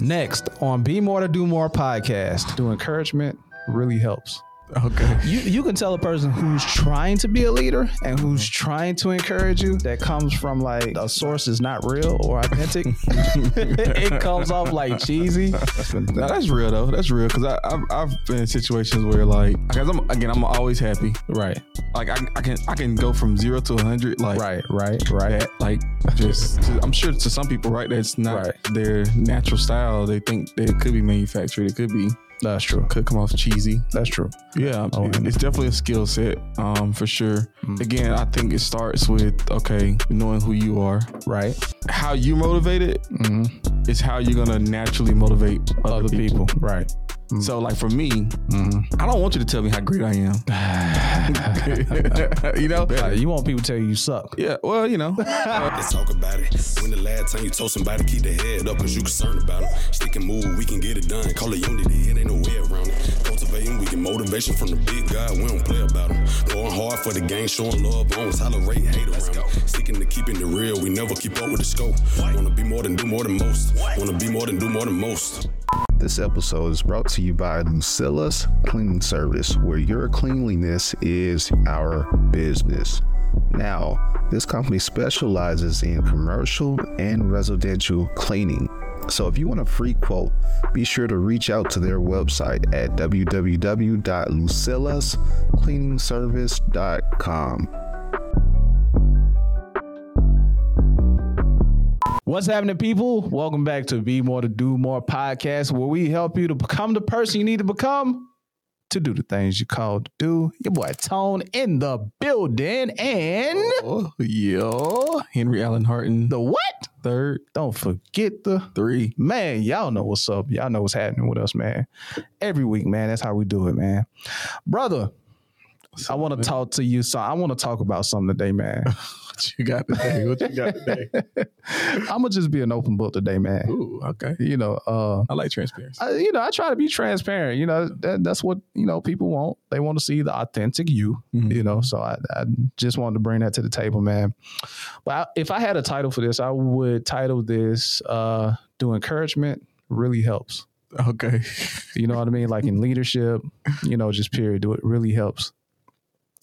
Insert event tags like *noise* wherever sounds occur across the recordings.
Next on Be More to Do More podcast, do encouragement really helps. Okay. You you can tell a person who's trying to be a leader and who's mm-hmm. trying to encourage you that comes from like a source is not real or authentic. *laughs* it comes off like cheesy. Now, that's real though. That's real because I've I've been in situations where like because I'm again I'm always happy. Right, Like I, I can I can go from zero to a hundred like right, right, right. that. Like just I'm sure to some people right that's not Right. their natural style. They think that it could be manufactured. It could be That's true. could come off cheesy. That's true. Yeah, Oh, it's definitely a skill set, um, for sure. Mm. Again, I think it starts with okay, knowing who you are, Right. how you motivated hmm is how you're gonna naturally motivate other, Other people. people. Right. So, like for me, hmm I don't want you to tell me how great I am. *laughs* you know? Like, you want people to tell you you suck. Yeah. Well, you know. *laughs* Let's talk about it. When the last time you told somebody keep their head up cause you concerned about them. Stick and move, we can get it done. Call it unity, it ain't no way around it. Cultivating, we get motivation from the big guy, we don't play about them. Going hard for the game, showing love, don't tolerate hate around it. Sticking to keeping it real, we never keep up with the scope. Wanna be more than do more than most. Wanna be more than do more than most. This episode is brought to you by Lucilla's Cleaning Service, where your cleanliness is our business. Now, this company specializes in commercial and residential cleaning. So if you want a free quote, be sure to reach out to their website at www.lucillascleaningservice.com. What's happening, people? Welcome back to Be More to Do More podcast, where we help you to become the person you need to become to do the things you called to do. Your boy Tone in the building, and oh, yeah. Henry Allen Harton, the what? third, Don't forget the three. man. Y'all know what's up. Y'all know what's happening with us, man. Every week, man. That's how we do it, man. Brother, I want to talk to you. So I want to talk about something today, man. *laughs* What you got today? What you got today? *laughs* I'm gonna just be an open book today, man. Ooh, okay. You know, uh, I like transparency. I, you know, I try to be transparent. You know, that, that's what you know people want. They want to see the authentic you. Mhm. You know, so I, I just wanted to bring that to the table, man. But I, if I had a title for this, I would title this uh, "Do Encouragement Really Helps." Okay. You know what I mean? Like in leadership, you know, just period. Do it really helps.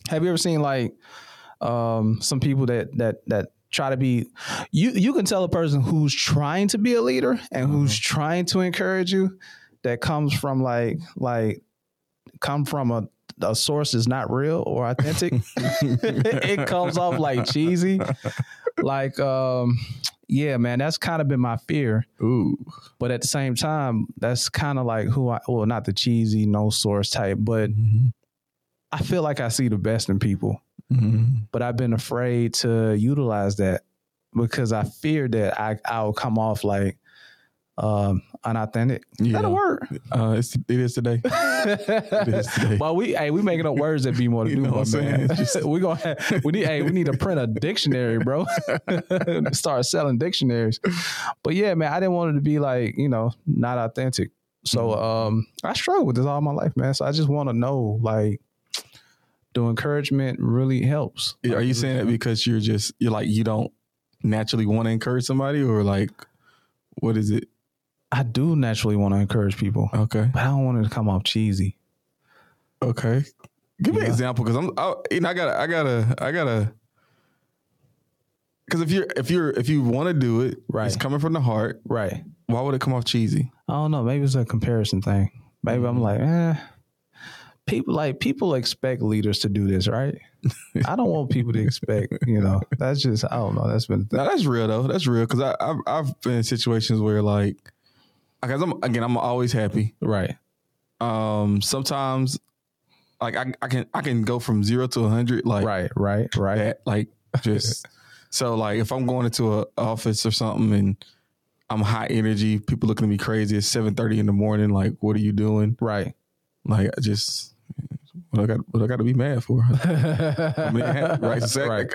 Have you ever seen like um, some people that that that try to be you you can tell a person who's trying to be a leader and who's trying to encourage you that comes from like like come from a a source is not real or authentic *laughs* *laughs* it comes off like cheesy like um yeah man that's kind of been my fear Ooh. but at the same time, that's kind of like who I well, not the cheesy, no source type, but Mm-hmm. I feel like I see the best in people. Mm-hmm. But I've been afraid to utilize that because I fear that I I'll come off like um unauthentic. Yeah. That'll work. Uh, it's, it is today. *laughs* is today. well, we hey, we making up words that be more to You do know what I'm saying? man. *laughs* Just- we gonna have, we need hey, we need to print a dictionary, bro. *laughs* Start selling dictionaries. But yeah, man, I didn't want it to be like, you know, not authentic. So Mm-hmm. um I struggle with this all my life, man. So I just want to know like do encouragement really helps. Are you saying that because you're just you're like you don't naturally want to encourage somebody or like what is it? I do naturally want to encourage people, Okay. but I don't want it to come off cheesy. Okay. Give me Yeah. an example because I'm I, you know I gotta I gotta I gotta because if you're if you're if you want to do it, Right. It's coming from the heart. Right. Why would it come off cheesy? I don't know. Maybe it's a comparison thing. Maybe I'm like, eh. People like people expect leaders to do this, right? *laughs* I don't want people to expect, you know. That's just I don't know. That's been No, that's real though. That's real because I I've, I've been in situations where like because I'm again I'm always happy. right. Um, sometimes like I, I can I can go from zero to a hundred like Right, right, right. that like just *laughs* so like if I'm going into a office or something and I'm high energy, people looking at me crazy. It's seven thirty in the morning. Like, what are you doing? Right. Like, I just what I got what I got to be mad for? *laughs* I mean, right? So, Right.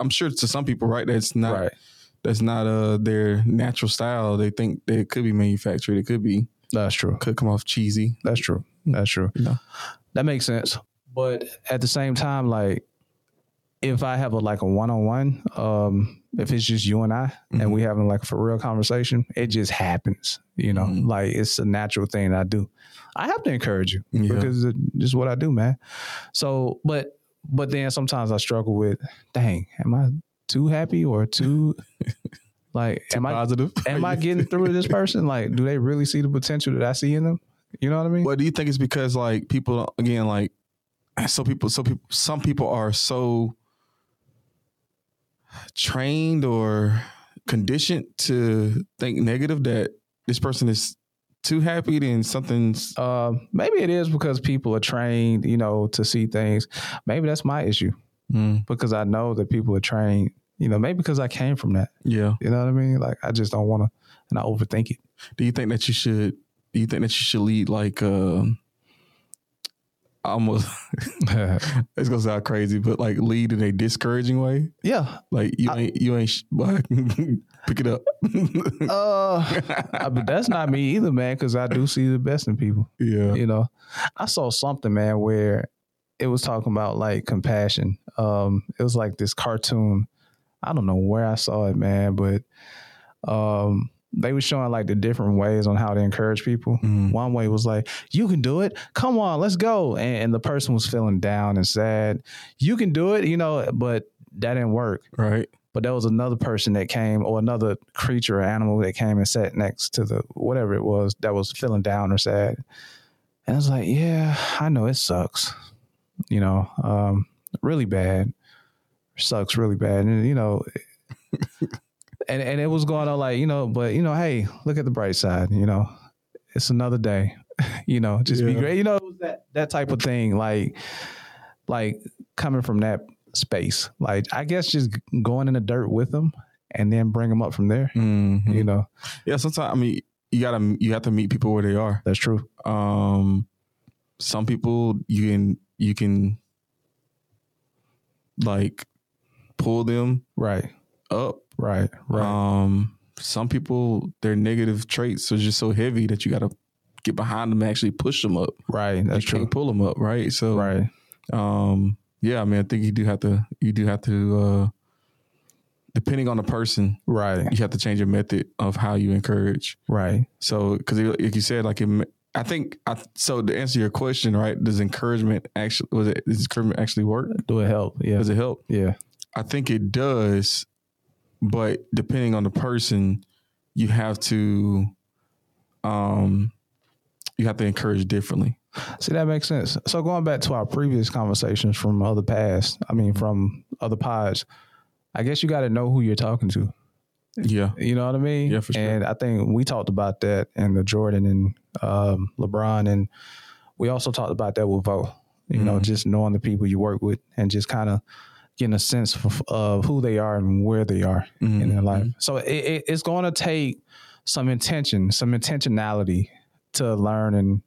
I'm sure to some people, right? That's not Right. that's not uh their natural style. They think that it could be manufactured. It could be That's true. could come off cheesy. That's true. That's true. You know? That makes sense. But at the same time, like if I have a like a one on one, um, if it's just you and I and we having like a for real conversation, it just happens. You know, like it's a natural thing I do. I have to encourage you Yeah. because it's just what I do, man. So, but but then sometimes I struggle with, dang, am I too happy or too *laughs* like am I Positive. *laughs* am I getting through to this *laughs* person? Like, do they really see the potential that I see in them? You know what I mean? What do you think it's because like people again like so people so people some people are so trained or conditioned to think negative that this person is too happy then something's Uh, maybe it is because people are trained, you know, to see things. Maybe that's my issue Mm, because I know that people are trained. You know, maybe because I came from that. yeah. You know what I mean? Like I just don't want to, and I overthink it. Do you think that you should do you think that you should lead like um almost *laughs* it's gonna sound crazy, but like lead in a discouraging way? yeah. Like you ain't you ain't sh- *laughs* pick it up. *laughs* Uh, but that's not me either, man. Because I do see the best in people. yeah. You know, I saw something, man, where it was talking about like compassion. Um, it was like this cartoon. I don't know where I saw it, man, but um, they were showing like the different ways on how to encourage people. Mm. One way was like, "You can do it. Come on, let's go." And, and the person was feeling down and sad. You can do it, you know, but that didn't work. Right. But there was another person that came, or another creature or animal that came and sat next to the whatever it was that was feeling down or sad. And I was like, yeah, I know it sucks. You know, um, really bad. Sucks really bad. And you know, and and it was going on like, you know, but you know, hey, look at the bright side, you know. It's another day. *laughs* you know, just be great. You know, that that type of thing. Like like coming from that space. Like I guess just going in the dirt with them and then bring them up from there. Mhm. You know, Yeah. Sometimes I mean you gotta you have to meet people where they are. that's true. Um, some people you can you can like pull them Right. up. Right. Right. Um, some people their negative traits are just so heavy that you got to get behind them and actually push them up. right. That's you true. can't pull them up, right? So, Right. um, yeah, I mean, I think you do have to you do have to uh, depending on the person, Right. you have to change your method of how you encourage. Right. So, because like you said, like it, I think I so to answer your question, right? Does encouragement actually was it does encouragement actually work? Do it help? Yeah. Does it help? Yeah. I think it does, but depending on the person, you have to, um, you have to encourage differently. See, that makes sense. So going back to our previous conversations from other past, I mean, from other pods, I guess you got to know who you're talking to. Yeah, You know what I mean? Yeah, for sure. And I think we talked about that in the Jordan and um, LeBron, and we also talked about that with Vo. You know, Mm-hmm. just knowing the people you work with and just kind of getting a sense of, of who they are and where they are in their life. So it, it, it's going to take some intention, some intentionality to learn and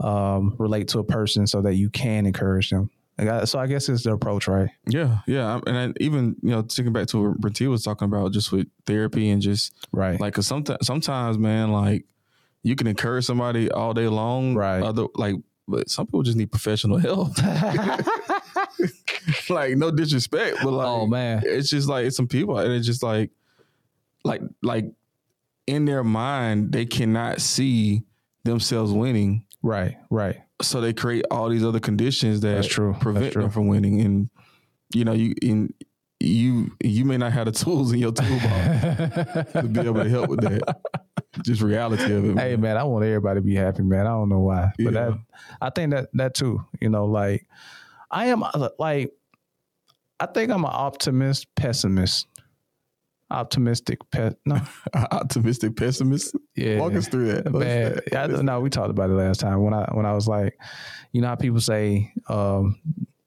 um, relate to a person so that you can encourage them. Like So I guess it's the approach, right? yeah, yeah. And I, even you know, thinking back to what Brentia was talking about, just with therapy and just Right. like, cause sometimes, sometimes, man, like you can encourage somebody all day long, Right. Other like, but some people just need professional help. *laughs* like, no disrespect, but like, oh man. it's just like it's some people and it's just like like like in their mind they cannot see themselves winning Right. Right. so they create all these other conditions that That's true. prevent That's true. them from winning and you know you in you you may not have the tools in your toolbox *laughs* to be able to help with that just reality of it Hey man. I want everybody to be happy, man. I don't know why, but Yeah. that I think that that too. You know, like I am uh, like I think I'm an optimist, pessimist, optimistic. Pe- no, *laughs* optimistic pessimist yeah, walk us through that man. I don't. We talked about it last time when I when I was like, you know how people say um,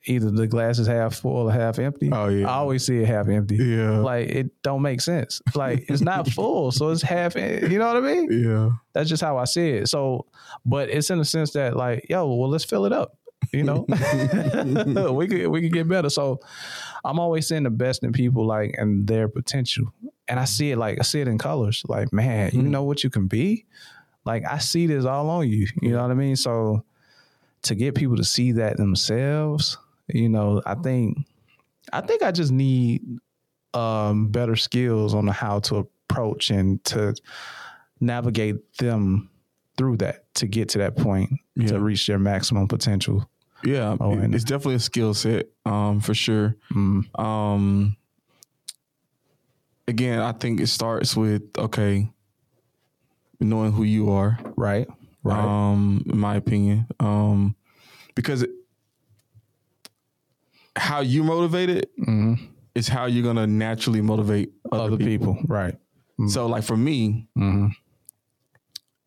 either the glass is half full or half empty. Oh, yeah. I always see it half empty. yeah Like it don't make sense. Like it's not *laughs* full, so it's half. You know what I mean? yeah That's just how I see it. So, but it's in the sense that like, yo, well, let's fill it up. You know, *laughs* we could we could get better. So, I'm always seeing the best in people, like and their potential, and I see it like I see it in colors. Like, man, you Mhm. know what you can be. Like I see this all on you. You know what I mean? So, to get people to see that themselves, you know, I think I think I just need um, better skills on how to approach and to navigate them through that to get to that point Yeah. to reach their maximum potential. Yeah, Oh, it's definitely a skill set, um, for sure. Mm, Um, again, I think it starts with okay, knowing who you are. right, right, Um, in my opinion, um, because it, how you motivated Mhm. is how you're gonna naturally motivate other, other people. people, right. So, like for me, hmm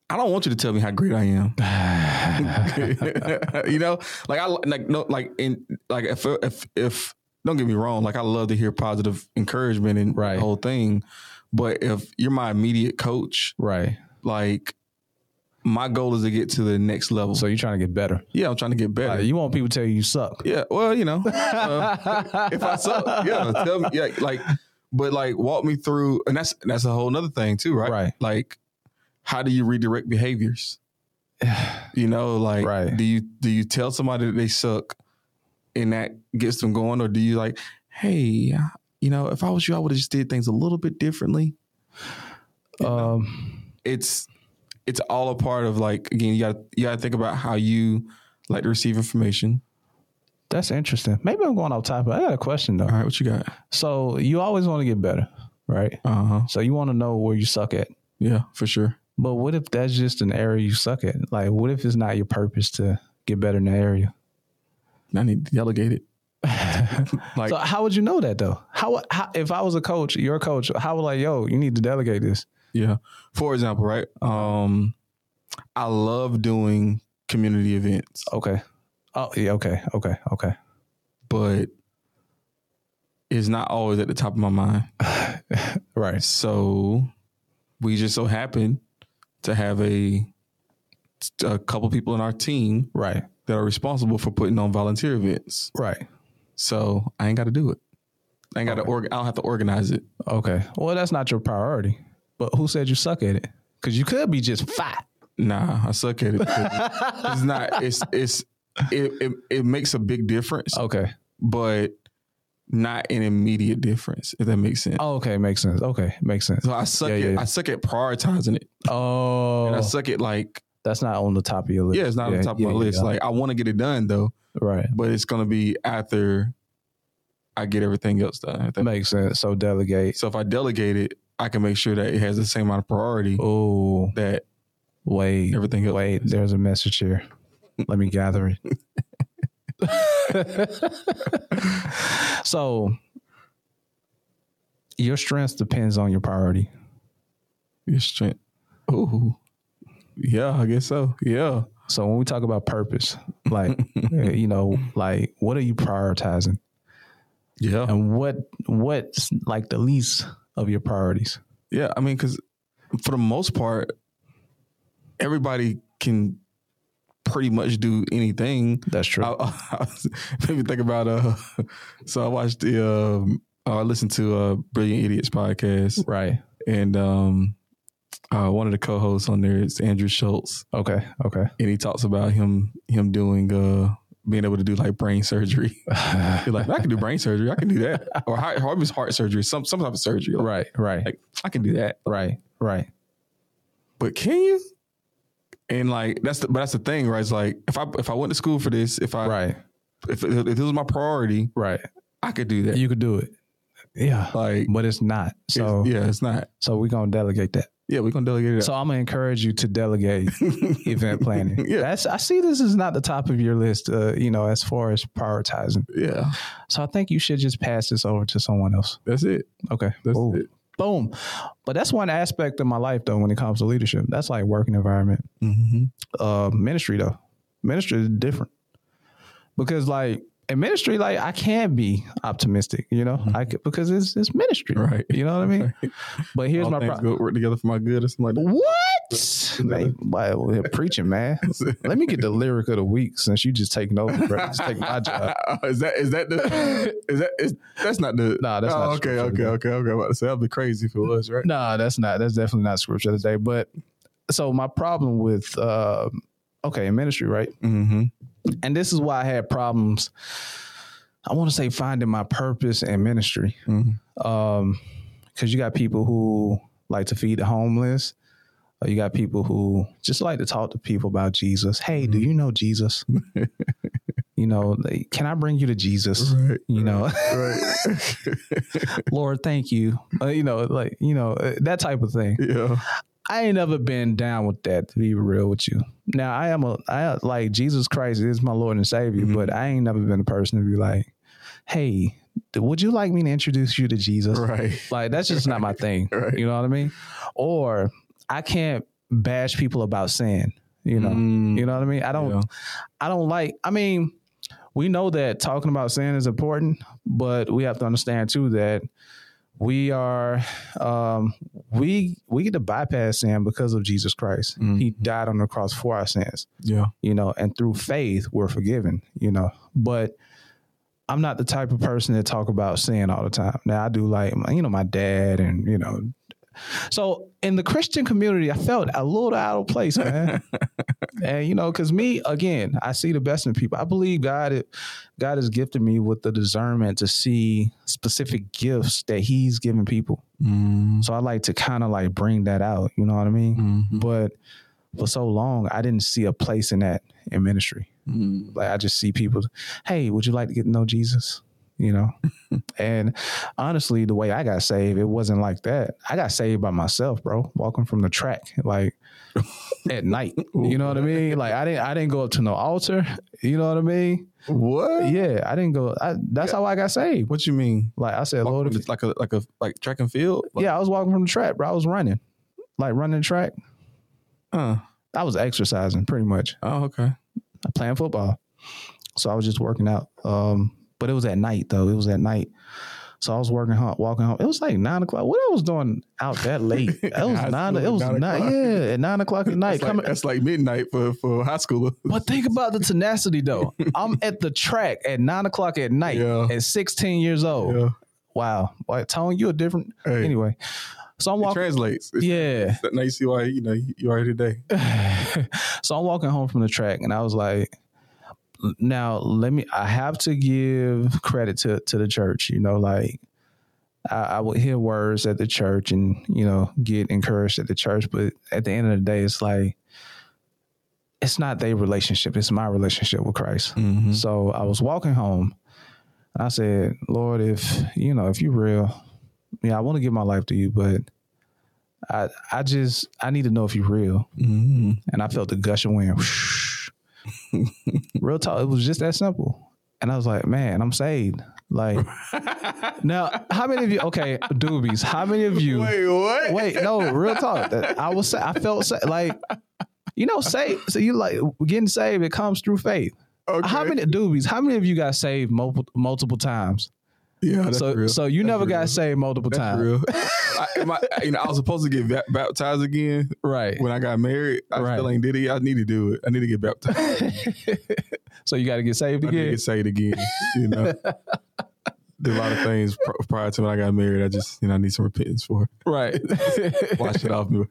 I don't want you to tell me how great I am. *laughs* you know, like I like no like in like if if if don't get me wrong, like I love to hear positive encouragement and Right. the whole thing, but if you're my immediate coach, Right. like my goal is to get to the next level. So you're trying to get better. yeah, I'm trying to get better. Like, you want people to tell you you suck. yeah, well, you know, uh, if I suck, yeah, tell me, yeah, like, but like walk me through, and that's that's a whole other thing too, right? Right. Like, how do you redirect behaviors? *sighs* You know, like, Right. do you do you tell somebody that they suck, and that gets them going, or do you like, hey, you know, if I was you, I would have just did things a little bit differently. Um, It's it's all a part of like again, you got you got to think about how you like to receive information. that's interesting. Maybe I'm going off topic. I got a question though. All right, what you got? So you always want to get better, right? Uh huh. So you want to know where you suck at. Yeah, for sure. But what if that's just an area you suck at? Like, what if it's not your purpose to get better in the area? I need to delegate it. *laughs* like, So how would you know that though? How, how if I was a coach, you're coach, how would like, yo, you need to delegate this? Yeah. For example, right? Um, I love doing community events, Okay. Oh yeah. Okay. Okay. Okay. but it's not always at the top of my mind. *laughs* Right. So we just so happen to have a a couple people in our team Right. that are responsible for putting on volunteer events. Right. So I ain't got to do it. I ain't got to Okay. org. I don't have to organize it. Okay. Well, that's not your priority. But who said you suck at it? Because you could be just fat. Nah, I suck at it. *laughs* it's not. It's it's it, it it makes a big difference, Okay. but not an immediate difference. If that makes sense. Oh, okay. Makes sense. Okay. Makes sense. So I suck Yeah, at yeah. I suck at prioritizing it, Oh, and I oh. suck at like that's not on the top of your list. yeah, it's not on the top of my list. Like I want to get it done though, right. but it's gonna be after I get everything else done. that- Makes sense. So delegate. So if I delegate it, I can make sure that it has the same amount of priority Oh, that wait. everything else. Wait, there's a message here. Let me gather it. *laughs* so, your strength depends on your priority. Your strength. Ooh, yeah, I guess so. Yeah. So, when we talk about purpose, like, eh, *laughs* you know, like, what are you prioritizing? Yeah. And what, what's like the least of your priorities? Yeah, I mean, because for the most part, everybody can pretty much do anything. That's true. I, *laughs* I was- maybe think about uh. *laughs* So I watched the um. I listened to uh Brilliant Idiots podcast, right. and um, uh, one of the co-hosts on there is Andrew Schulz, Okay. Okay. and he talks about him him doing uh being able to do like brain surgery. *laughs* He's like, I can do brain surgery. I can do that, or maybe heart surgery, some some type of surgery. Like, right. Right. Like I can do that. right. Right. but can you? And like that's the but that's the thing, right? It's like if I if I went to school for this, if I Right. if if this was my priority, Right. I could do that. You could do it. Yeah. like But it's not. So, it's- yeah, it's not. so we're going to delegate that. Yeah, we're gonna delegate it. So I'm gonna encourage you to delegate *laughs* event planning. Yeah. That's I see this is not the top of your list, uh, you know, as far as prioritizing. yeah, So I think you should just pass this over to someone else. that's it. Okay. That's Boom. it. Boom. But that's one aspect of my life though when it comes to leadership. That's like working environment. Mm-hmm. Uh ministry though. Ministry is different. Because like in ministry, like I can't be optimistic, you know, I could, because it's it's ministry, Right. You know what I mean? But here's All my problem. work together for my good or something like that. What? *laughs* Man, why we're preaching, man. Let me get the lyric of the week since you just taking over, bro. Just take my job. *laughs* is that is that the is that is that's not the Nah, that's oh, not okay okay okay okay. I'm about to say that'd be crazy if it was right. No, that's not. That's definitely not scripture today. But so my problem with um okay, in ministry, right? Mm-hmm. And this is why I had problems I want to say finding my purpose and ministry. Mm-hmm. Um, because you got people who like to feed the homeless. You got people who just like to talk to people about Jesus. Hey, Mm-hmm. do you know Jesus? *laughs* you know, like, can I bring you to Jesus? Right. You know, Right. *laughs* Lord, thank you. Uh, you know, like you know uh, that type of thing. yeah. I ain't never been down with that. To be real with you, now I am a I like Jesus Christ is my Lord and Savior, Mm-hmm. but I ain't never been a person to be like, hey, would you like me to introduce you to Jesus? Right. Like that's just not my *laughs* thing. Right. You know what I mean? Or I can't bash people about sin. You know. Mm, You know what I mean? I don't yeah. I don't like I mean, we know that talking about sin is important, but we have to understand too that we are um we we get to bypass sin because of Jesus Christ. He died on the cross for our sins Yeah. you know, and through faith we're forgiven, you know. But I'm not the type of person that talk about sin all the time. Now I do like, you know, my dad and you know. So in the Christian community, I felt a little out of place, man. *laughs* and you know, because me again, I see the best in people. I believe God, God has gifted me with the discernment to see specific gifts that He's given people. Mm, So I like to kind of like bring that out. You know what I mean? mhm. But for so long, I didn't see a place in that in ministry. Mm. Like I just see people, hey, would you like to get to know Jesus? You know? *laughs* and honestly, the way I got saved, it wasn't like that. I got saved by myself, bro, walking from the track, like *laughs* at night. You know what I mean? Like I didn't I didn't go up to no altar. You know what I mean? What? Yeah, I didn't go I, that's how I got saved. What you mean? Like I said, Lord, It's like a like a like track and field? Like, yeah, I was walking from the track, bro. I was running. Like running the track. Uh, I was exercising pretty much. oh, okay. playing football. So I was just working out. Um, but it was at night though. It was at night. So I was working home, walking home. It was like nine o'clock. What I was doing out that *laughs* late? It was nine. It was nine nine. Yeah, at nine o'clock at night. That's like, that's like midnight for for high schoolers. But think *laughs* about the tenacity though. I'm at the track at nine o'clock at night Yeah. at 16 years old. Yeah. Wow. Like Tone, you a different. Hey. Anyway, so I'm It walking. translates. It's- Yeah. Now you see why you know you are here today. *laughs* so I'm walking home from the track, and I was like, "Now let me. I have to give credit to to the church. You know, like I, I would hear words at the church, and you know, get encouraged at the church. But at the end of the day, it's like it's not their relationship; it's my relationship with Christ. Mm-hmm. So I was walking home, and I said, "Lord, if you know, if you're real, yeah, I want to give my life to you, but." I, I just I need to know if you're real Mm-hmm. and I felt the gush of wind. Real talk, it was just that simple. And I was like, man, I'm saved. Like *laughs* now, how many of you? Okay, doobies. How many of you? Wait, what? Wait, no, real talk. That I was, I felt like, you know, saved. So you like getting saved. It comes through faith. Okay. How many doobies? How many of you got saved multiple multiple times? Yeah, that's so, real. so you That's never real. got saved multiple That's times, real. *laughs* *laughs* I, am I, you know, I was supposed to get ba- baptized again right? when I got married. I Right. still ain't did it. I need to do it. I need to get baptized. *laughs* so you got to get saved again. I need to again. get saved again. You know, did a lot of things pr- prior to when I got married. I just you know I need some repentance for. Right. Wash it off me.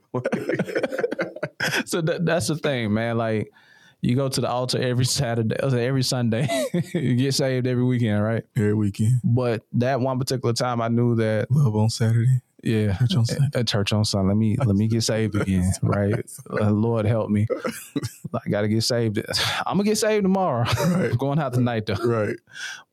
so that, that's the thing, man. Like you go to the altar every *laughs* Saturday, every Sunday, *laughs* you get saved every weekend, right? Every weekend, But that one particular time, I knew that, love on Saturday. yeah, Church on Sunday. at church on Sunday. Let me let me get saved again, *laughs* right? Uh, Lord help me. I got to get saved. *sighs* I'm gonna get saved tomorrow. Right. Going out tonight though. Right.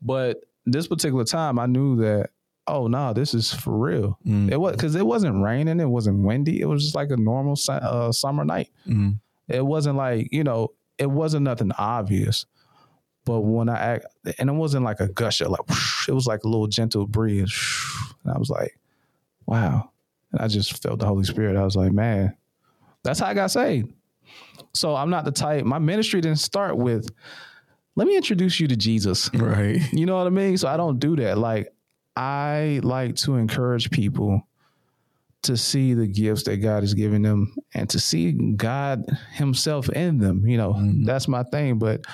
But this particular time, I knew that. Oh no, this is for real. Mm. It was because it wasn't raining. It wasn't windy. It was just like a normal uh, summer night. Mm. It wasn't like, you know, it wasn't nothing obvious. But when I act, and it wasn't like a gusher, like whoosh, it was like a little gentle breeze. whoosh. And I was like, wow. And I just felt the Holy Spirit. I was like, man, that's how I got saved. So I'm not the type, my ministry didn't start with, let me introduce you to Jesus. Right. You know what I mean? So I don't do that. Like I like to encourage people to see the gifts that God has given them and to see God himself in them. You know, that's my thing. But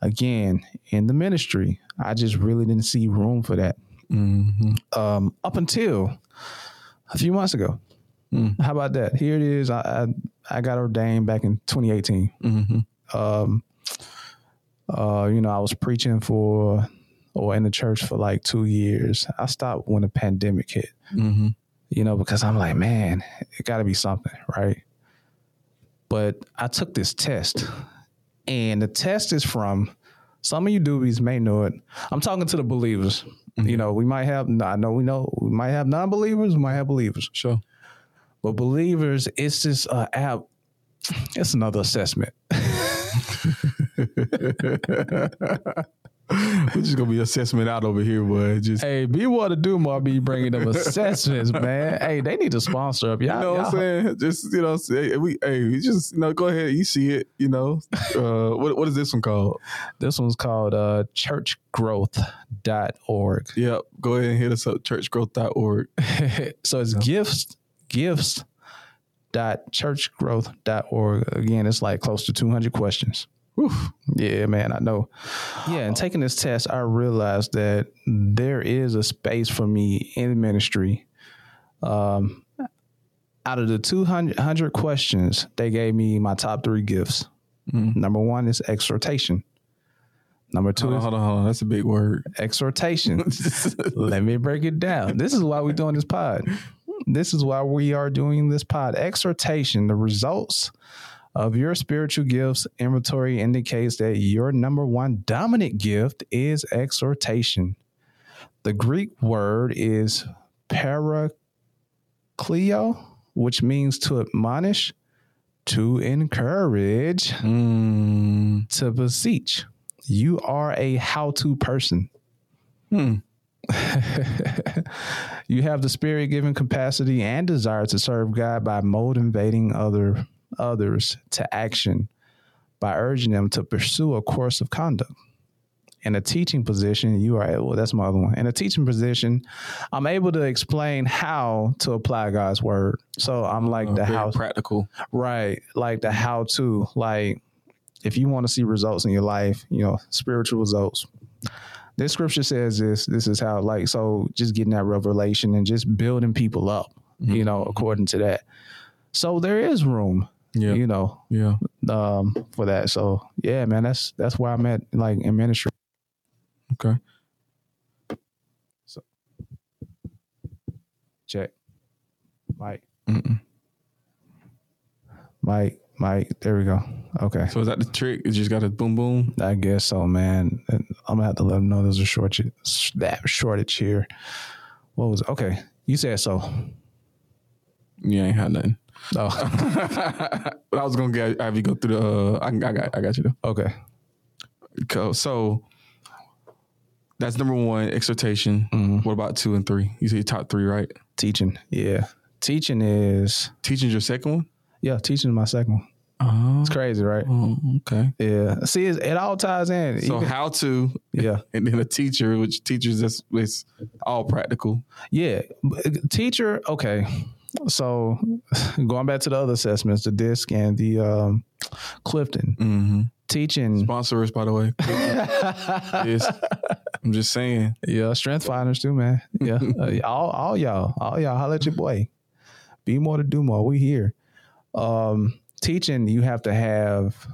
again, in the ministry, I just really didn't see room for that. Mm-hmm. Um, up until a few months ago. Mm. How about that? Here it is. I, I I got ordained back in 2018 Mm-hmm. um, uh, you know, I was preaching for or in the church for like two years. I stopped when the pandemic hit, Mm-hmm. You know, because I'm like, man, it got to be something, right? But I took this test, and the test is from some of you doobies may know it. I'm talking to the believers. You know, we might have, I know we know, we might have non believers, we might have believers. Sure. But believers, it's this uh, app. It's another assessment. *laughs* *laughs* *laughs* We're just gonna be assessment out over here, boy. Just hey, be what to do more. Be bringing them assessments, man. Hey, they need to sponsor up. Y'all, you know what I'm saying? Just you know, say, we hey, we just you know, go ahead. You see it, you know. Uh, what what is this one called? This one's called uh, churchgrowth.org. Yep. Go ahead and hit us up, churchgrowth.org. *laughs* so it's gifts, gifts dot churchgrowth.org. Again, it's like close to 200 questions. Whew. Yeah, man, I know. Yeah, and taking this test, I realized that there is a space for me in ministry. Um, out of the 200 questions, they gave me my top three gifts. Number one is exhortation. Number two Hold on, hold on, hold on. That's a big word. exhortation. *laughs* Let me break it down. This is why we're doing this pod. This is why we are doing this pod. Exhortation, the results of your spiritual gifts inventory indicates that your number one dominant gift is exhortation. The Greek word is parakleo, which means to admonish, to encourage, Mm. to beseech. You are a how to person. Hmm. *laughs* you have the spirit given capacity and desire to serve God by motivating other others to action by urging them to pursue a course of conduct. In a teaching position, you are well, that's my other one. In a teaching position, I'm able to explain how to apply God's word. So I'm like Uh, the how practical. Right. Like the how to. Like if you want to see results in your life, you know, spiritual results. This scripture says this. This is how like so just getting that revelation and just building people up, you know, according to that. So there is room, Yeah. you know, Yeah. um, for that. So yeah, man, that's that's where I'm at like in ministry. Okay. So check. Mike. Mm-mm. Mike. Mike. There we go. Okay. So is that the trick? You just got to boom boom. I guess so, man. And I'm gonna have to let them know there's a shortage, that shortage here. What was it? okay? You said so. You ain't had nothing. Oh, but *laughs* I was gonna get have you go through the. Uh, I, I got I got you though. okay. Cool. So that's number one exhortation. Mhm. What about two and three? You say top three, right? Teaching, yeah. Teaching is Teaching's your second one. yeah. Teaching is my second one. Oh, It's crazy, right? okay. Yeah. See, it's, it all ties in. So Even- how to, yeah, *laughs* and then a teacher, which teachers that's it's all practical. yeah. Teacher, okay. So *sighs* going back to the other assessments, the DISC and the um, Clifton Mm-hmm. teaching. sponsors, by the way. *laughs* Yes. I'm just saying. Yeah, strength finders too, man. Yeah, *laughs* Uh, all all y'all, all y'all, holla at your boy. Be more to do more. We here. Um, teaching, you have to have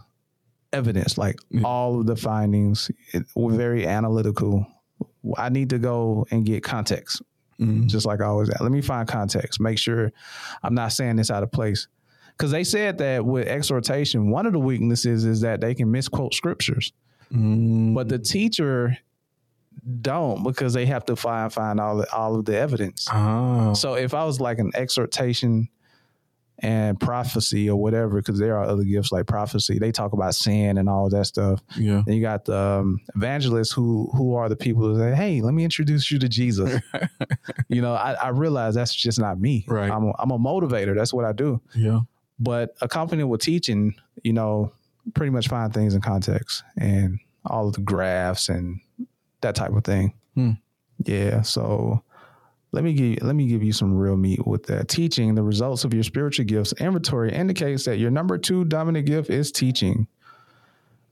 evidence, like all of the findings. It, we're very analytical. I need to go and get context, Mhm. just like I always. Let me find context. Make sure I'm not saying this out of place. Because they said that with exhortation, one of the weaknesses is that they can misquote scriptures Mm. but the teacher don't because they have to find find all the, all of the evidence. Ah. So if I was like an exhortation and prophecy or whatever, because there are other gifts like prophecy, they talk about sin and all that stuff. Yeah. And you got the um, evangelists who who are the people who say, "Hey, let me introduce you to Jesus." *laughs* you know, I, I realize that's just not me. Right. I'm a, I'm a motivator. That's what I do. Yeah. But accompanied with teaching, you know, pretty much find things in context and all of the graphs and that type of thing. Hmm. Yeah. So let me give let me give you some real meat with that. Teaching the results of your spiritual gifts inventory indicates that your number two dominant gift is teaching.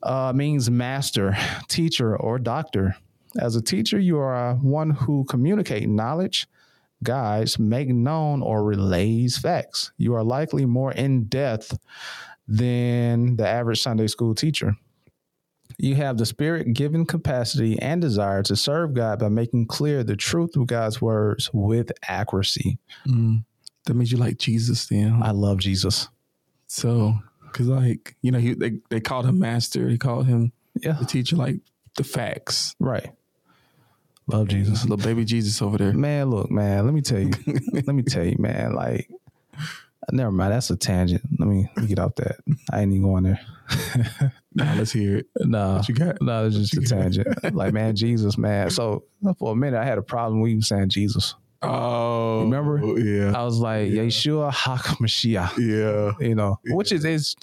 Uh, means master, teacher, or doctor. As a teacher, you are one who communicate knowledge, guides, make known, or relays facts. You are likely more in depth than the average Sunday school teacher. You have the spirit given capacity and desire to serve God by making clear the truth of God's words with accuracy. Mm. That means you like Jesus then. I love Jesus. So, because like you know, he, they they called him master. They called him Yeah. the teacher, like the facts. Right. Love Jesus. Little baby Jesus over there. Man, look, man, let me tell you. *laughs* let me tell you, man, like never mind, that's a tangent. Let me, let me get off that. I ain't even going there. *laughs* Now let's hear it. No, What you got? no, it's just a tangent. like, man, *laughs* Jesus, man. So for a minute, I had a problem with you saying Jesus. Oh, Remember? Yeah, I was like, Yeshua HaMashiach. yeah. You know, which is, is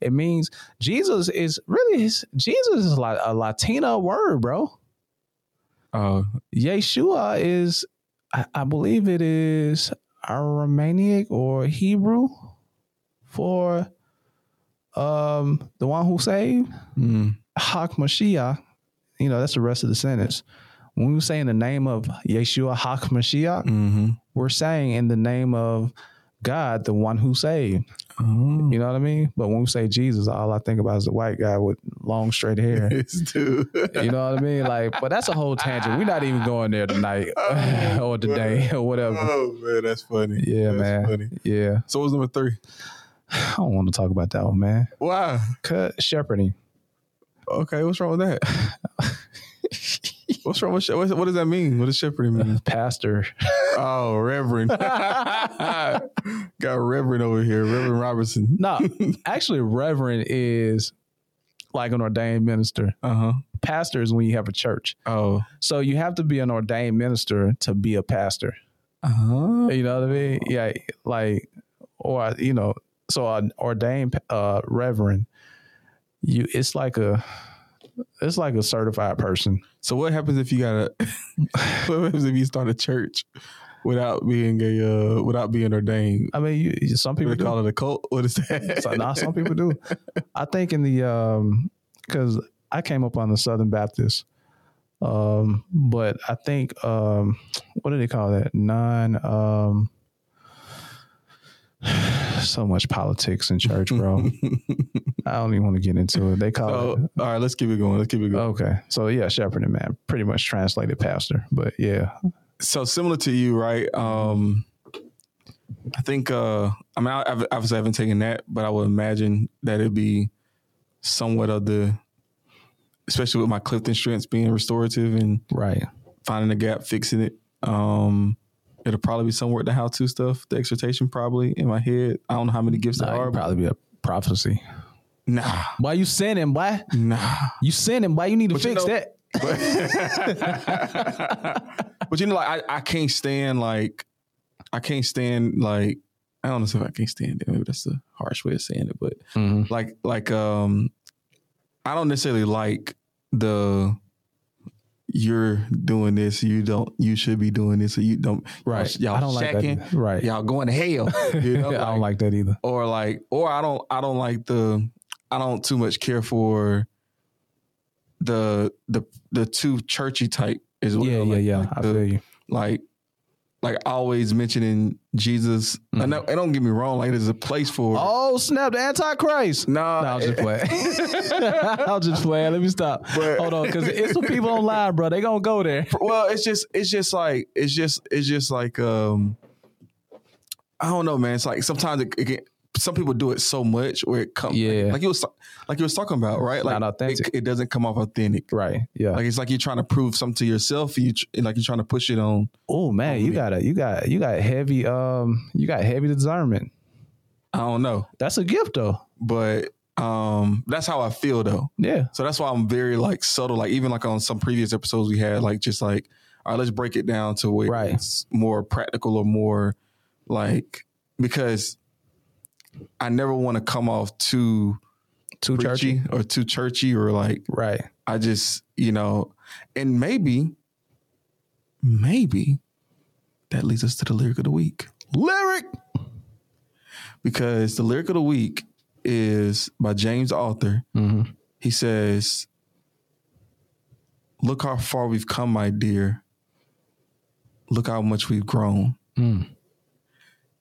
it means Jesus is really is, Jesus is like a Latina word, bro. Oh, Yeshua is, I, I believe it is Aramaic or Hebrew for um the one who saved. mm. Hak Mashiach, you know, that's the rest of the sentence. When we say in the name of Yeshua Hak Mashiach, hmm we're saying in the name of God, the one who saved. Oh. You know what I mean? But when we say Jesus, all I think about is the white guy with long straight hair. *laughs* It's dude. You know what I mean? Like, but that's a whole tangent. We're not even going there tonight *laughs* oh, *laughs* or today or whatever. Oh man, that's funny. Yeah, That's man. Funny. Yeah. So what's number three? *sighs* I don't want to talk about that one, man. Why? Cut shepherding. Okay, what's wrong with that? What's wrong with what, what does that mean? What does shepherding mean? *laughs* Pastor. Oh, Reverend. *laughs* Got Reverend over here, Reverend Robertson. *laughs* No, actually, reverend is like an ordained minister. Uh huh. Pastor is when you have a church. Oh. So you have to be an ordained minister to be a pastor. Uh huh. You know what I mean? Yeah, like, or you know, so an ordained uh, reverend, you it's like a, it's like a certified person. So what happens if you got a? *laughs* what happens if you start a church without being a uh, without being ordained? I mean, you, some People do. call it a cult. What is that? So, nah, some people do. I think in the um, because I came up on the Southern Baptist, um, but I think um, what do they call that? Non um. *sighs* So much politics in church, bro. *laughs* I don't even want to get into it. They call So, it all right, let's keep it going. Let's keep it going. Okay. So yeah, shepherding man, pretty much translated pastor, but yeah, so similar to you, right? Um, I think uh, I mean, I, I've- obviously I haven't taken that, but I would imagine that it'd be somewhat of the, especially with my Clifton strengths being restorative and right. finding the gap, fixing it. Um, it'll probably be somewhere the how-to stuff, the exhortation probably in my head. I don't know how many gifts Nah, there are. probably be a prophecy. Nah, Why you sinning, boy? nah. You sinning, boy? You need to But you fix know- that. *laughs* but you know, like I, I can't stand like I can't stand like I don't know if I can't stand it. Maybe that's a harsh way of saying it, but Mhm. like like um I don't necessarily like the you're doing this, you don't you should be doing this, or you don't Right. Y'all, I don't like shacking, that. Right. y'all going to hell. *laughs* You know, I don't like that either. or like or I don't I don't like the I don't too much care for the the the too churchy type as well. yeah, yeah, yeah. like I the- feel you. like like always mentioning Jesus. Mm-hmm. And, that- and don't get me wrong, like there's a place for Oh snap! The Antichrist. Nah, No, I'll just playing. *laughs* *laughs* I was just playing. Let me stop. But- Hold on, because it's some people online, bro. They gonna go there. well, it's just it's just like it's just it's just like um I don't know, man. It's like sometimes it, it get, some people do it so much where it comes Yeah. like, like you was like you was talking about, right? Like Not authentic. It, it doesn't come off authentic. Right. Yeah. Like it's like you're trying to prove something to yourself. You like you're trying to push it on. oh man, you got to you got you got heavy um you got heavy discernment. I don't know, That's a gift though. but um that's how I feel though. Yeah. So that's why I'm very like subtle. Like even like on some previous episodes we had, like just like, all right, let's break it down to where Right. it's more practical or more like because I never want to come off too Too churchy. or too churchy or like Right. I just you know, and maybe, maybe that leads us to the lyric of the week Lyric. because the lyric of the week is by James Arthur. Mm-hmm. He says, Look how far we've come, my dear. Look how much we've grown. Mm.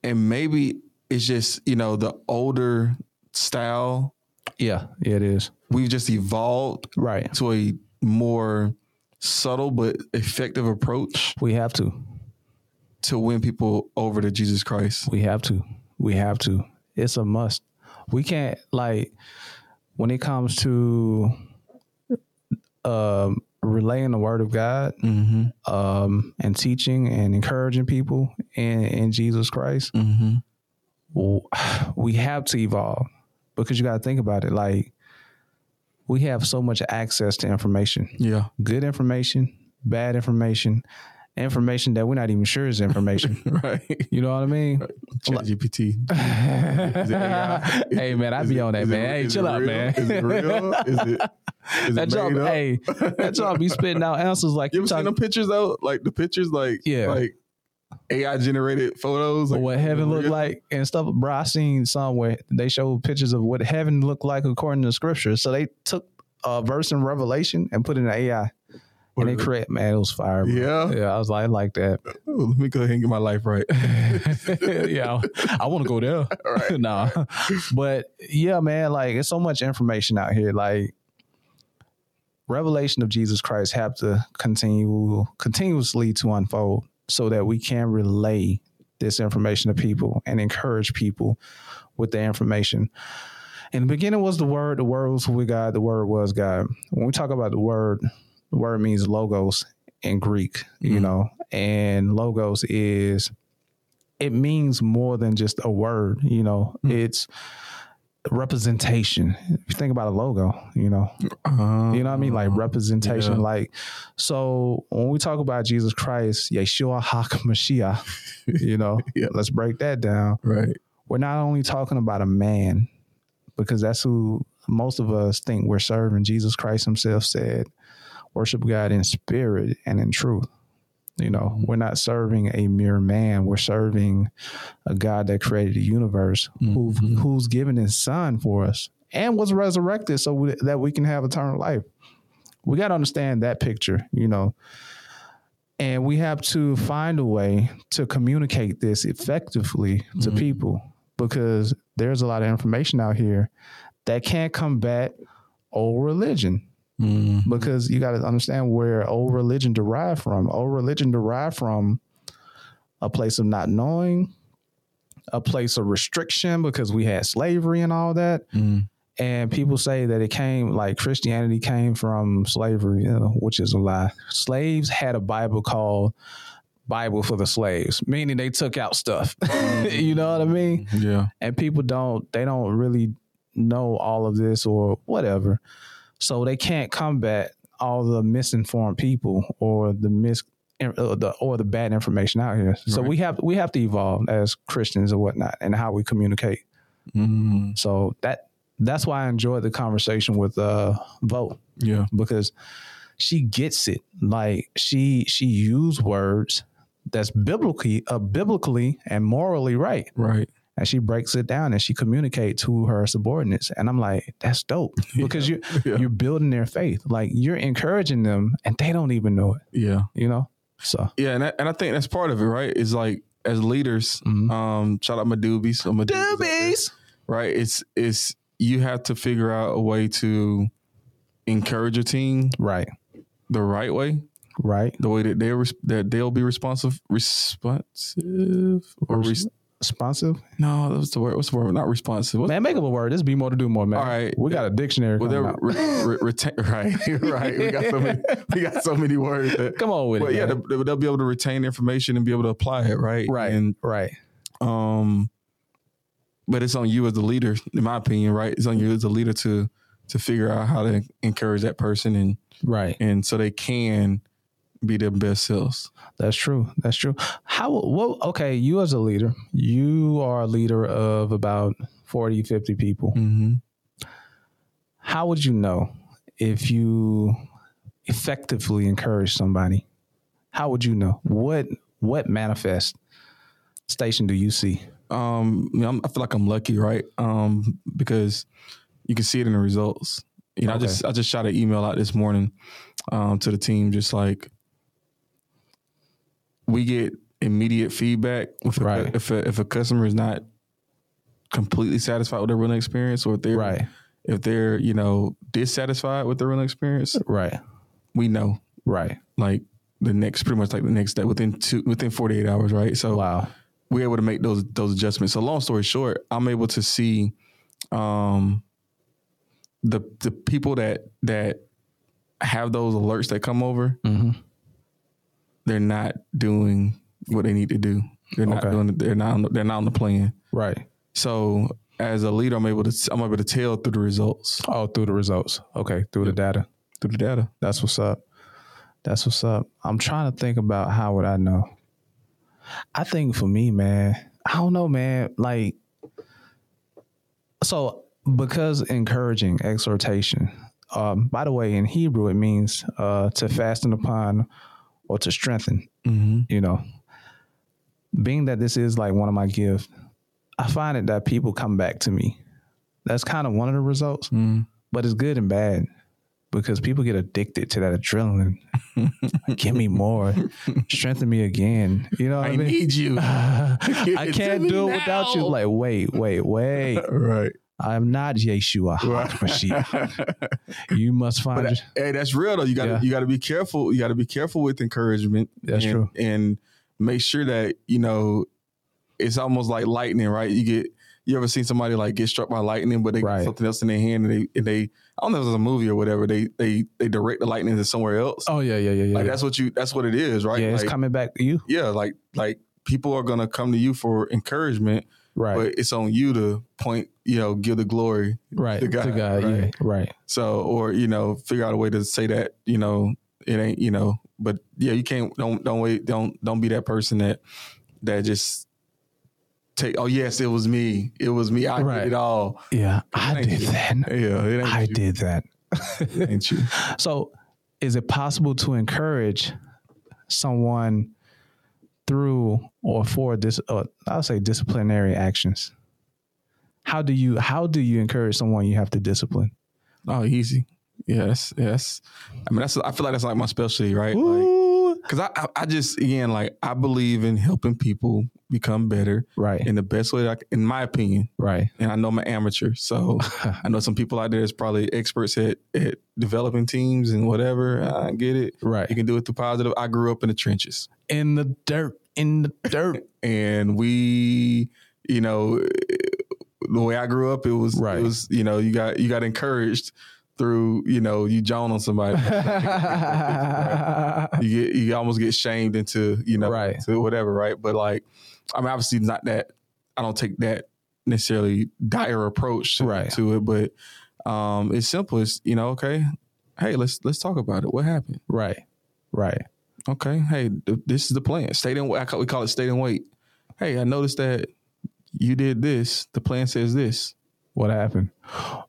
And maybe it's just, you know, the older style Yeah, yeah, it is. We've just evolved Right. to a more subtle but effective approach We have to. to win people over to Jesus Christ. We have to. We have to. It's a must. We can't like when it comes to um relaying the word of God Mm-hmm. um and teaching and encouraging people in, in Jesus Christ. Mm-hmm. *sighs* we have to evolve because you got to think about it. Like we have so much access to information, Yeah. good information, bad information, information that we're not even sure is information. *laughs* Right. you know what I mean? Chat GPT. *laughs* hey man, I be on that man. Hey, chill out, man. Is it real? Is it? Is *laughs* that it up? hey, that job be spitting out answers like You ever seen talking them pictures though? Like the pictures, like Yeah. like AI generated photos. Like, what heaven looked like and stuff. Bro, I seen somewhere they showed pictures of what heaven looked like according to scripture. So they took a verse in Revelation and put it in AI. And they create man, it was fire. bro. Yeah. Yeah, I was like, I like that. Ooh, let me go ahead and get my life right. *laughs* yeah, I want to go there. *laughs* Right. *laughs* nah. But yeah, man, like it's so much information out here. Like revelation of Jesus Christ have to continue continuously to unfold so that we can relay this information to people and encourage people with the information. In the beginning was the word, the word was with God, the word was God. When we talk about the word, the word means logos in Greek, you Mhm. know, and logos is it means more than just a word, you know. It's representation. If you think about a logo, you know, Uh, you know what I mean? Like representation. yeah. Like, so when we talk about Jesus Christ, Yeshua HaMashiach, *laughs* you know, Yeah. let's break that down. right. We're not only talking about a man, because that's who most of us think we're serving. Jesus Christ himself said, worship God in spirit and in truth. You know, we're not serving a mere man. We're serving a God that created the universe, who, mm-hmm. who's given his son for us and was resurrected so we, that we can have eternal life. We got to understand that picture, you know. And we have to find a way to communicate this effectively to mm-hmm. people because there's a lot of information out here that can't combat old religion Mm. because you got to understand where old religion derived from. Old religion derived from a place of not knowing, a place of restriction because we had slavery and all that. Mm. And people say that it came like Christianity came from slavery, you know, which is a lie. Slaves had a Bible called Bible for the slaves, meaning they took out stuff. *laughs* you know what I mean? Yeah. and people don't they don't really know all of this or whatever so they can't combat all the misinformed people or the mis uh, the, or the bad information out here so Right. we have we have to evolve as christians or whatnot and how we communicate Mm. so that that's why i enjoyed the conversation with uh vote Yeah. because she gets it like she she used words that's biblically uh, biblically and morally right Right. And she breaks it down and she communicates to her subordinates and i'm like that's dope *laughs* because you Yeah. you're building their faith like you're encouraging them and they don't even know it Yeah. you know so Yeah. And I, and I think that's part of it, right? Is like as leaders, Mhm. um, shout out my doobies. So my doobies right? It's it's you have to figure out a way to encourage your team right the right way, right the way that they're that they'll be responsive, responsive or res- responsive no, that's the word. What's the word? Not responsive. What's man make up a word this be more to do more man All right. we got a dictionary well, they're re- re- retain, *laughs* right, right. We got so many. *laughs* We got so many words. That, come on with it. but it yeah, they'll, they'll be able to retain information and be able to apply it, right? right And right um, but it's on you as the leader, in my opinion, right? It's on you as the leader to to figure out how to encourage that person and right and so they can be their best selves. That's true. That's true. How, well, okay, you as a leader, you are a leader of about 40, 50 people. Mm-hmm. How would you know if you effectively encourage somebody? How would you know? What what manifest station do you see? Um, you know, I'm, I feel like I'm lucky, right? Um, because you can see it in the results. You know, Okay. I just I just shot an email out this morning um, to the team, just like we get immediate feedback if a, Right. if a, if a customer is not completely satisfied with their rental experience, or if they're Right. if they're you know dissatisfied with their rental experience, Right. we know Right. like the next pretty much like the next day within two within 48 hours right so Wow. we're able to make those those adjustments so long story short i'm able to see um the the people that that have those alerts that come over hmm they're not doing what they need to do they're not Okay. doing they're not on the, they're not on the plan Right. so as a leader i'm able to i'm able to tell through the results Oh, through the results. Okay. Through the data. through the data That's what's up. That's what's up. I'm trying to think about how would I know. I think for me, man, I don't know, man. Like, so because encouraging exhortation. Um, by the way, in Hebrew, it means uh, to fasten upon or to strengthen. mm-hmm. You know, being that this is like one of my gifts, I find it that people come back to me. That's kind of one of the results mm but it's good and bad because people get addicted to that adrenaline. Give me more, *laughs* strengthen me again. You know what I, i mean? need you *laughs* I can't do it without you. Like, wait, wait, wait. *laughs* right I'm not Yeshua *laughs* HaMashiach. *laughs* You must find. But hey, that's real though. You got to Yeah. you got to be careful. You got to be careful with encouragement. That's and, true. And make sure that you know it's almost like lightning, right? You get you ever seen somebody like get struck by lightning, but they Right. something else in their hand, and they and they I don't know if it's a movie or whatever. They they they direct the lightning to somewhere else. oh yeah, yeah, yeah, yeah. like yeah. that's what you that's what it is, right? yeah, it's coming back to you. yeah, like like people are gonna come to you for encouragement, Right, but it's on you to point, you know, give the glory right. to God, yeah, right? right. So, or you know, figure out a way to say that you know it ain't you know, but yeah, you can't don't don't wait don't don't be that person that that just take. Oh yes, it was me. It was me. I Right. did it all. Yeah, I did you. that. Yeah, it ain't I you. did that. Ain't you. *laughs* So, is it possible to encourage someone through or for this? Uh, I'll say disciplinary actions. How do you how do you encourage someone you have to discipline? Oh, easy. Yes, yes. I mean, that's. I feel like that's like my specialty, right? Like, Cause I, I, I just again like I believe in helping people become better right, in the best way that I, in my opinion. right, and I know I'm an amateur, so *laughs* I know some people out there is probably experts at, at developing teams and whatever. I get it. right. You can do it through positive. I grew up in the trenches, In the dirt, in the dirt. *laughs* and we, you know, the way I grew up, it was, Right. it was, you know, you got you got encouraged through, you know, you jawn on somebody. *laughs* you get you almost get shamed into, you know, Right. to whatever, right? But like, I mean, obviously not that. I don't take that necessarily dire approach to, Right. to it, but um, it's simple. It's you know, okay, hey, let's let's talk about it. What happened? right, right. Okay, hey, th- this is the plan. Stay in. We call it stay in wait. Hey, I noticed that you did this. The plan says this. What happened?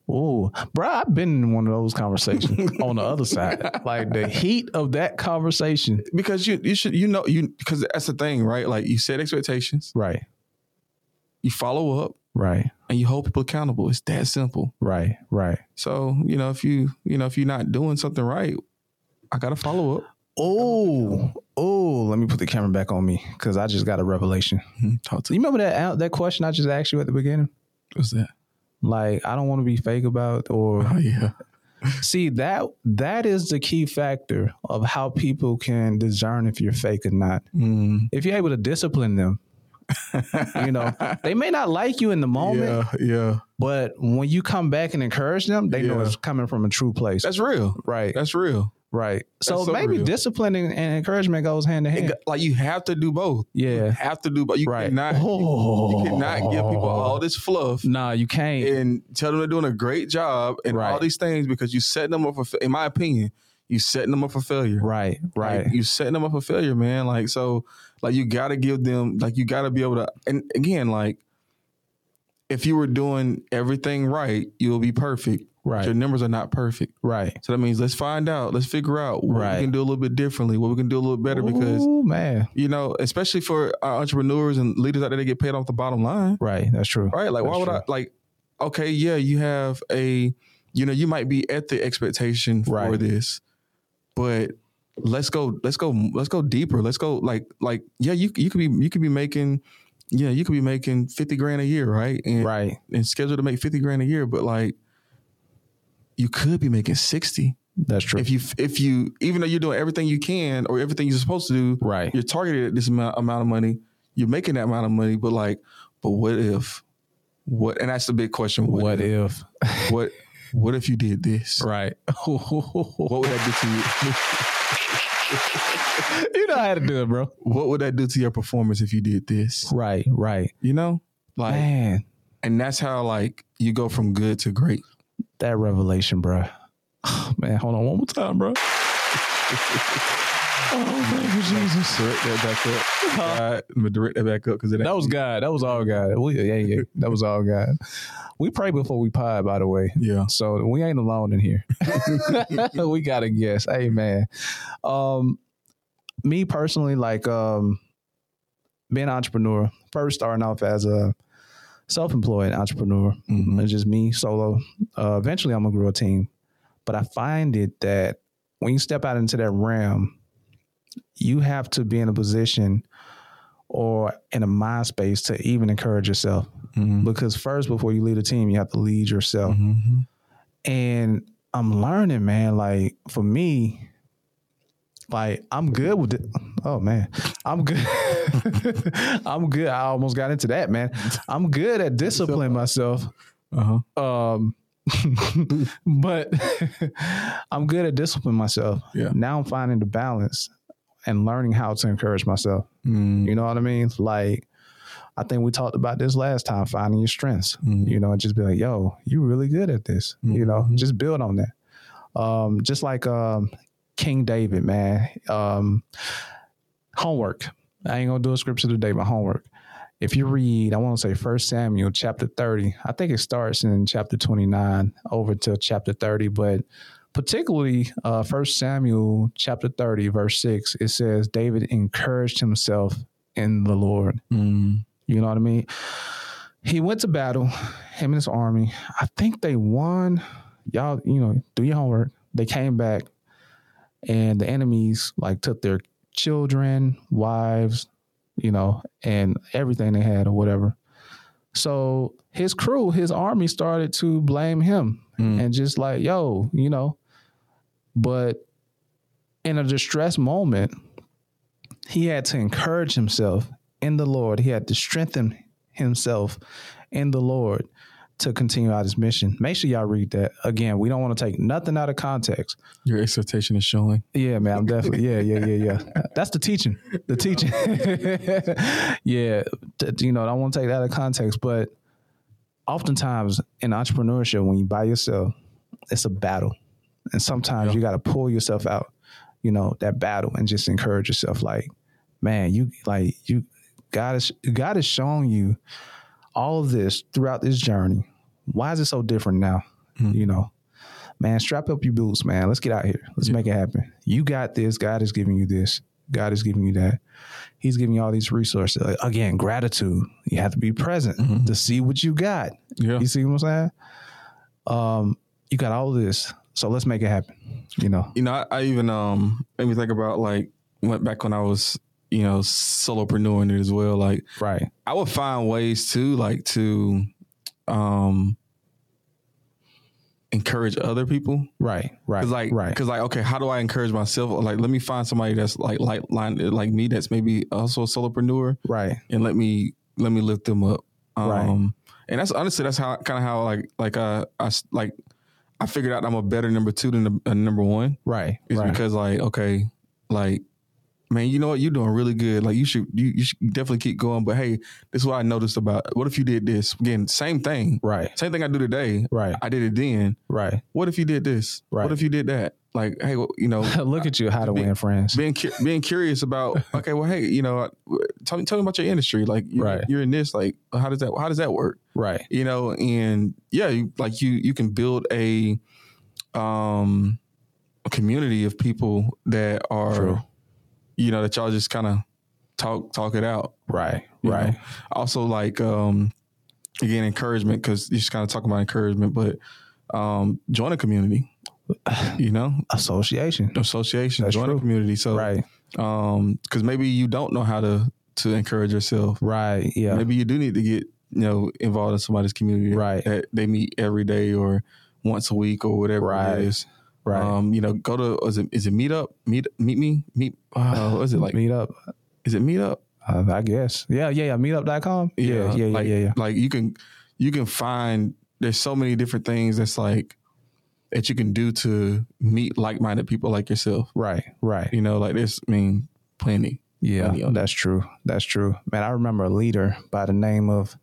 Oh, bro, I've been in one of those conversations *laughs* on the other side. Like the heat of that conversation. Because you you should you know you because that's the thing, right? Like you set expectations, Right, you follow up, right, and you hold people accountable. It's that simple. right, right. So you know if you you know if you're not doing something right, I gotta follow up. Oh, oh, let me put the camera back on me because I just got a revelation. Talk to You remember that that question I just asked you at the beginning? What's that? Like, I don't want to be fake about or Oh yeah. *laughs* see that that is the key factor of how people can discern if you're fake or not. Mm. If you're able to discipline them, you know, *laughs* they may not like you in the moment, Yeah, yeah. but when you come back and encourage them, they know it's coming from a true place. That's real. right, That's real. Right. So, so maybe real. disciplining and encouragement goes hand in hand. got- like you have to do both. You Yeah, have to do both. You right. cannot oh. you cannot give people all this fluff Nah, you can't. and tell them they're doing a great job and right. all these things because you set them up for. In my opinion, you setting them up for failure. right, right. Like, you setting them up for failure, man. Like so, like you got to give them, like you got to be able to. And again, like if you were doing everything right, you'll be perfect. Right. Your numbers are not perfect. right. So that means let's find out. Let's figure out what Right. we can do a little bit differently. What we can do a little better because Ooh, man. you know, especially for our entrepreneurs and leaders out there that get paid off the bottom line, Right. That's true. right? Like, why would true. I like? Okay, yeah, you have a, you know, you might be at the expectation for Right. this, but let's go, let's go, let's go deeper. Let's go, like, like, yeah, you you could be you could be making, yeah, you could be making fifty grand a year, right? And, Right. and scheduled to make fifty grand a year, but like, you could be making 60 That's true. if you if you even though you're doing everything you can or everything you're supposed to do Right. you're targeted at this amount, amount of money you're making that amount of money but like but what if what and that's the big question what, what if, if? *laughs* what what if you did this right. *laughs* what would that do to you *laughs* you know how to do it, bro. what would that do to your performance if you did this Right. Right. you know like Man, and that's how like you go from good to great that revelation, bro. man, hold on one more time, bro. *laughs* oh, thank you, Jesus. direct that back up God, I'm gonna direct that back up because That was God. That was all God. We, yeah, yeah. That was all God. We pray before we pie, by the way. yeah So we ain't alone in here. *laughs* we got to guess. Hey man. Um me personally, like um being an entrepreneur, first starting off as a self-employed entrepreneur. Mhm. It's just me solo. Uh, eventually I'm gonna grow a team. But I find it that when you step out into that realm, you have to be in a position or in a mind space to even encourage yourself. Mhm. Because first, before you lead a team, you have to lead yourself. Mhm. And I'm learning, man. Like for me, like I'm good with it. Oh man, I'm good. *laughs* I'm good. I almost got into that, man. I'm good at disciplining myself. uh-huh Um, *laughs* but *laughs* I'm good at disciplining myself. Yeah. Now I'm finding the balance and learning how to encourage myself. Mm. You know what I mean? Like, I think we talked about this last time, finding your strengths, Mhm. you know, and just be like, yo, you're really good at this, you know, Mhm. just build on that. Um, just like um, King David, man. Um, homework. I ain't gonna do a scripture today, but homework. If you read, I want to say First Samuel chapter 30, I think it starts in chapter 29 over to chapter 30, but particularly uh, First Samuel chapter 30, verse 6, it says David encouraged himself in the Lord. Mm. You know what I mean? He went to battle, him and his army. I think they won. Y'all, you know, do your homework. They came back and the enemies like took their children, wives, you know, and everything they had or whatever. So his crew, his army started to blame him Mm. and just like, yo, you know, but in a distress moment, he had to encourage himself in the Lord. He had to strengthen himself in the Lord to continue out his mission. Make sure y'all read that. Again, we don't want to take nothing out of context. Your expectation is showing. Yeah, man, I'm definitely. Yeah, yeah, yeah, yeah. That's the teaching. The teaching. *laughs* yeah, you know, I don't want to take that out of context, but oftentimes in entrepreneurship, when you by yourself, it's a battle, and sometimes Yeah. you got to pull yourself out. You know that battle and just encourage yourself. Like, man, you like you. God is God has shown you all of this throughout this journey. Why is it so different now? Mhm. You know, man, strap up your boots, man. Let's get out here. Let's Yeah. make it happen. You got this. God is giving you this. God is giving you that. He's giving you all these resources. Again, gratitude. You have to be present Mhm. to see what you got. Yeah. You see what I'm saying? Um, you got all this. So let's make it happen. You know? You know, I, I even um made me think about like went back when I was you know solopreneuring it as well. Like Right. I would find ways to like to um encourage other people. Right. Right. Cause like, right. cause like, okay, how do I encourage myself? Like, let me find somebody that's like, like, line, like me, that's maybe also a solopreneur, Right. and let me, let me lift them up. Um, Right. and that's honestly, that's how kind of how like, like, uh, I like, I figured out I'm a better number two than a, a number one. Right. Is right. because like, okay, like, man, you know what, you're doing really good. Like, you should, you, you should definitely keep going. But hey, this is what I noticed about. What if you did this again? Same thing. right. Same thing I do today. Right. I did it then. Right. What if you did this? Right. What if you did that? Like, hey, well, you know, *laughs* Look at you, how to win friends. being cu- being curious about *laughs* okay, well, hey, you know, tell me tell me about your industry. Like, you, Right. you're in this. Like, how does that how does that work? Right. You know, and yeah, you, like you you can build a um a community of people that are True. You know that y'all just kind of talk talk it out. Right. Right. know? Also, like um again, encouragement because you just kind of talk about encouragement, but um join a community. You know, Association. association, That's join true. a community. So, Right. um, because maybe you don't know how to to encourage yourself. Right. Yeah. Maybe you do need to get you know involved in somebody's community, Right. That they meet every day or once a week or whatever Right. it is. Right. Um, you know, go to is it is it Meetup? Meet Meet Me? Meet uh, what is it like? meet up. Is it Meetup? Uh, I guess. Yeah, yeah, yeah. Meetup.com. Yeah, yeah, yeah, like, yeah, yeah. Like you can you can find there's so many different things that's like that you can do to meet like minded people like yourself. Right, right. You know, like there's I mean plenty. Yeah, Plenty that's true. That's true. Man, I remember a leader by the name of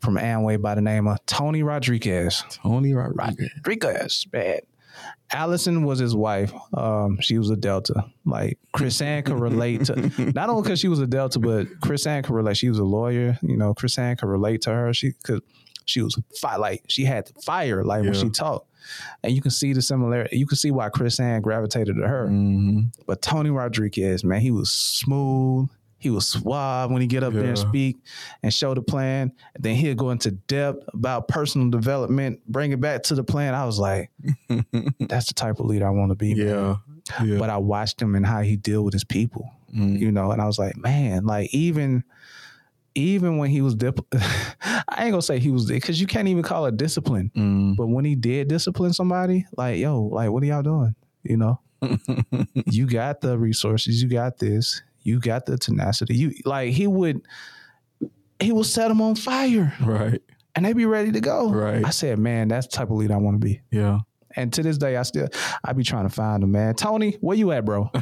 from Amway by the name of Tony Rodriguez. Tony Rodriguez. Rodriguez, man. Allison was his wife. Um, she was a Delta. Like Chris Ann could relate to *laughs* not only because she was a Delta, but Chris Ann could relate. She was a lawyer. You know, Chris Ann could relate to her. She could. She was fi- like she had fire like when she talked, and you can see the similarity. You can see why Chris Ann gravitated to her. hmm But Tony Rodriguez, man, he was smooth. He was suave when he get up there and speak and show the plan. And then he'll go into depth about personal development, bring it back to the plan. I was like, *laughs* that's the type of leader I want to be. man. Yeah. Yeah. But I watched him and how he deal with his people, Mm. you know, and I was like, man, like even even when he was dip- *laughs* I ain't gonna say he was because you can't even call it discipline. Mm. But when he did discipline somebody, like, yo, like, what are y'all doing? You know, *laughs* you got the resources, you got this, you got the tenacity. You like he would, he would set them on fire, Right. and they'd be ready to go. Right. I said, man, that's the type of leader I want to be. Yeah. And to this day, I still, I be trying to find him, man. Tony, where you at, bro? *laughs*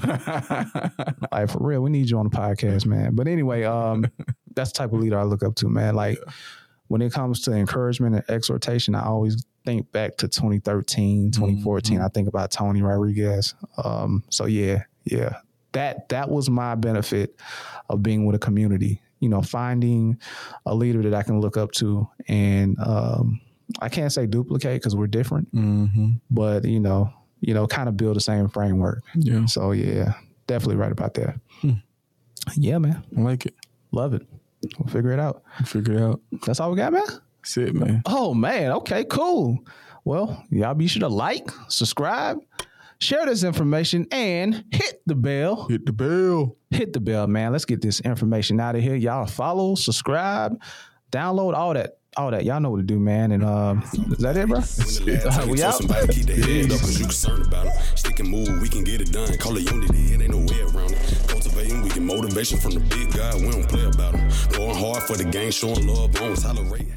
like for real, we need you on the podcast, man. But anyway, um, *laughs* that's the type of leader I look up to, man. Like when it comes to encouragement and exhortation, I always think back to 2013, 2014. I think about Tony Rodriguez. Um, so yeah, yeah. That that was my benefit of being with a community. You know, finding a leader that I can look up to and um I can't say duplicate because we're different, hmm but you know, you know, kind of build the same framework. Yeah. So yeah, definitely right about that. Hmm. Yeah, man. I like it. Love it. We'll figure it out. Figure it out. That's all we got, man. That's it, man. Oh man. Okay, cool. Well, y'all be sure to like, subscribe, share this information, and hit the bell. Hit the bell. Hit the bell, man. Let's get this information out of here. Y'all follow, subscribe, download, all that. All that. Y'all know what to do, man. And um, is that it, bro? When the last time We you told out? somebody to keep their head up, cause you concerned about them. Stick and move, we can get it done. Call it unity, it ain't no way around it. Cultivating, we get motivation from the big guy, we don't play about them. Going hard for the game, showing love, on tolerate.